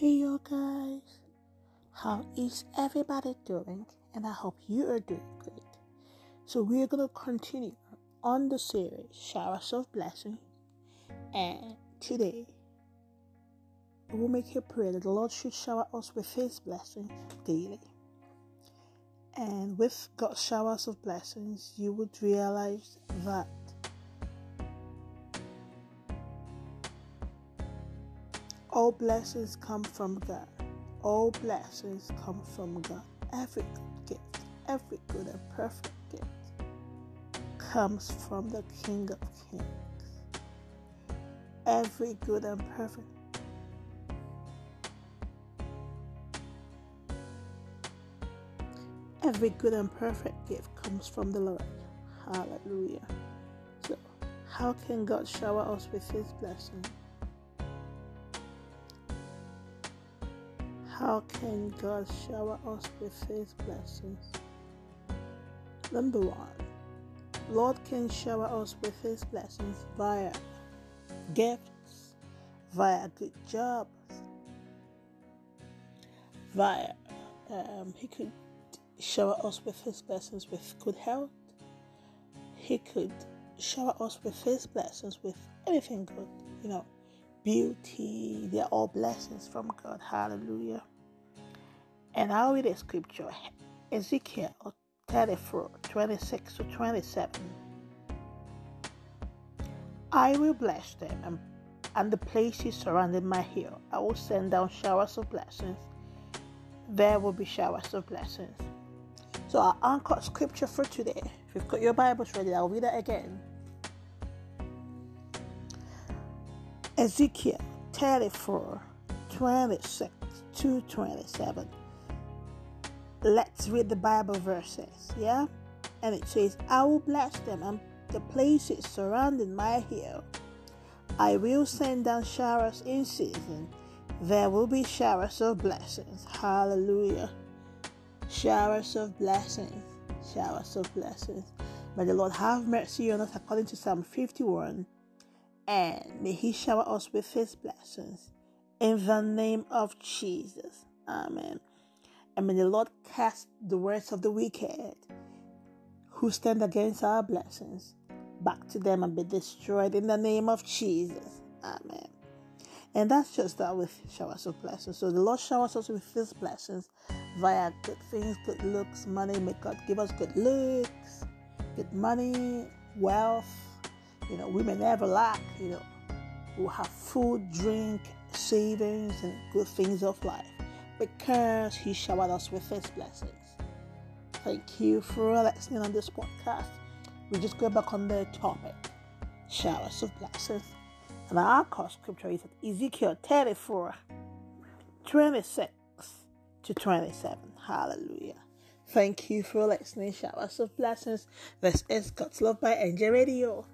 Hey, yo, guys. How is everybody doing? And I hope you are doing great. So, we're going to continue on the series Showers of Blessing. And today, we will make a prayer that the Lord should shower us with His blessings daily. And with God's showers of blessings, you would realize that All blessings come from God. All blessings come from God. Every good gift, every good and perfect gift comes from the King of Kings. Every good and perfect Every good and perfect gift comes from the Lord. Hallelujah. So, how can God shower us with His blessing? How can God shower us with His blessings? Number one, Lord can shower us with His blessings via gifts, via good jobs, via um, He could shower us with His blessings with good health. He could shower us with His blessings with anything good, you know, beauty. They're all blessings from God. Hallelujah. And I'll read a scripture Ezekiel 34 26 to 27. I will bless them and, and the places surrounding my hill. I will send down showers of blessings. There will be showers of blessings. So, our anchor scripture for today, if you've got your Bibles ready, I'll read it again. Ezekiel 34 26 to 27 let's read the Bible verses, yeah? And it says, I will bless them and the places surrounding my hill. I will send down showers in season. There will be showers of blessings. Hallelujah. Showers of blessings. Showers of blessings. May the Lord have mercy on us according to Psalm 51. And may He shower us with His blessings. In the name of Jesus. Amen. And may the Lord cast the words of the wicked who stand against our blessings back to them and be destroyed in the name of Jesus. Amen. And that's just that with showers of blessings. So the Lord showers us with His blessings via good things, good looks, money. May God give us good looks, good money, wealth. You know, we may never lack. You know, we'll have food, drink, savings, and good things of life because He showered us with His blessings. Thank you for listening on this podcast. We just go back on the topic showers of blessings. And our core scripture is Ezekiel 34 26 to 27. Hallelujah. Thank you for listening. Showers of blessings. This is God's Love by NJ Radio.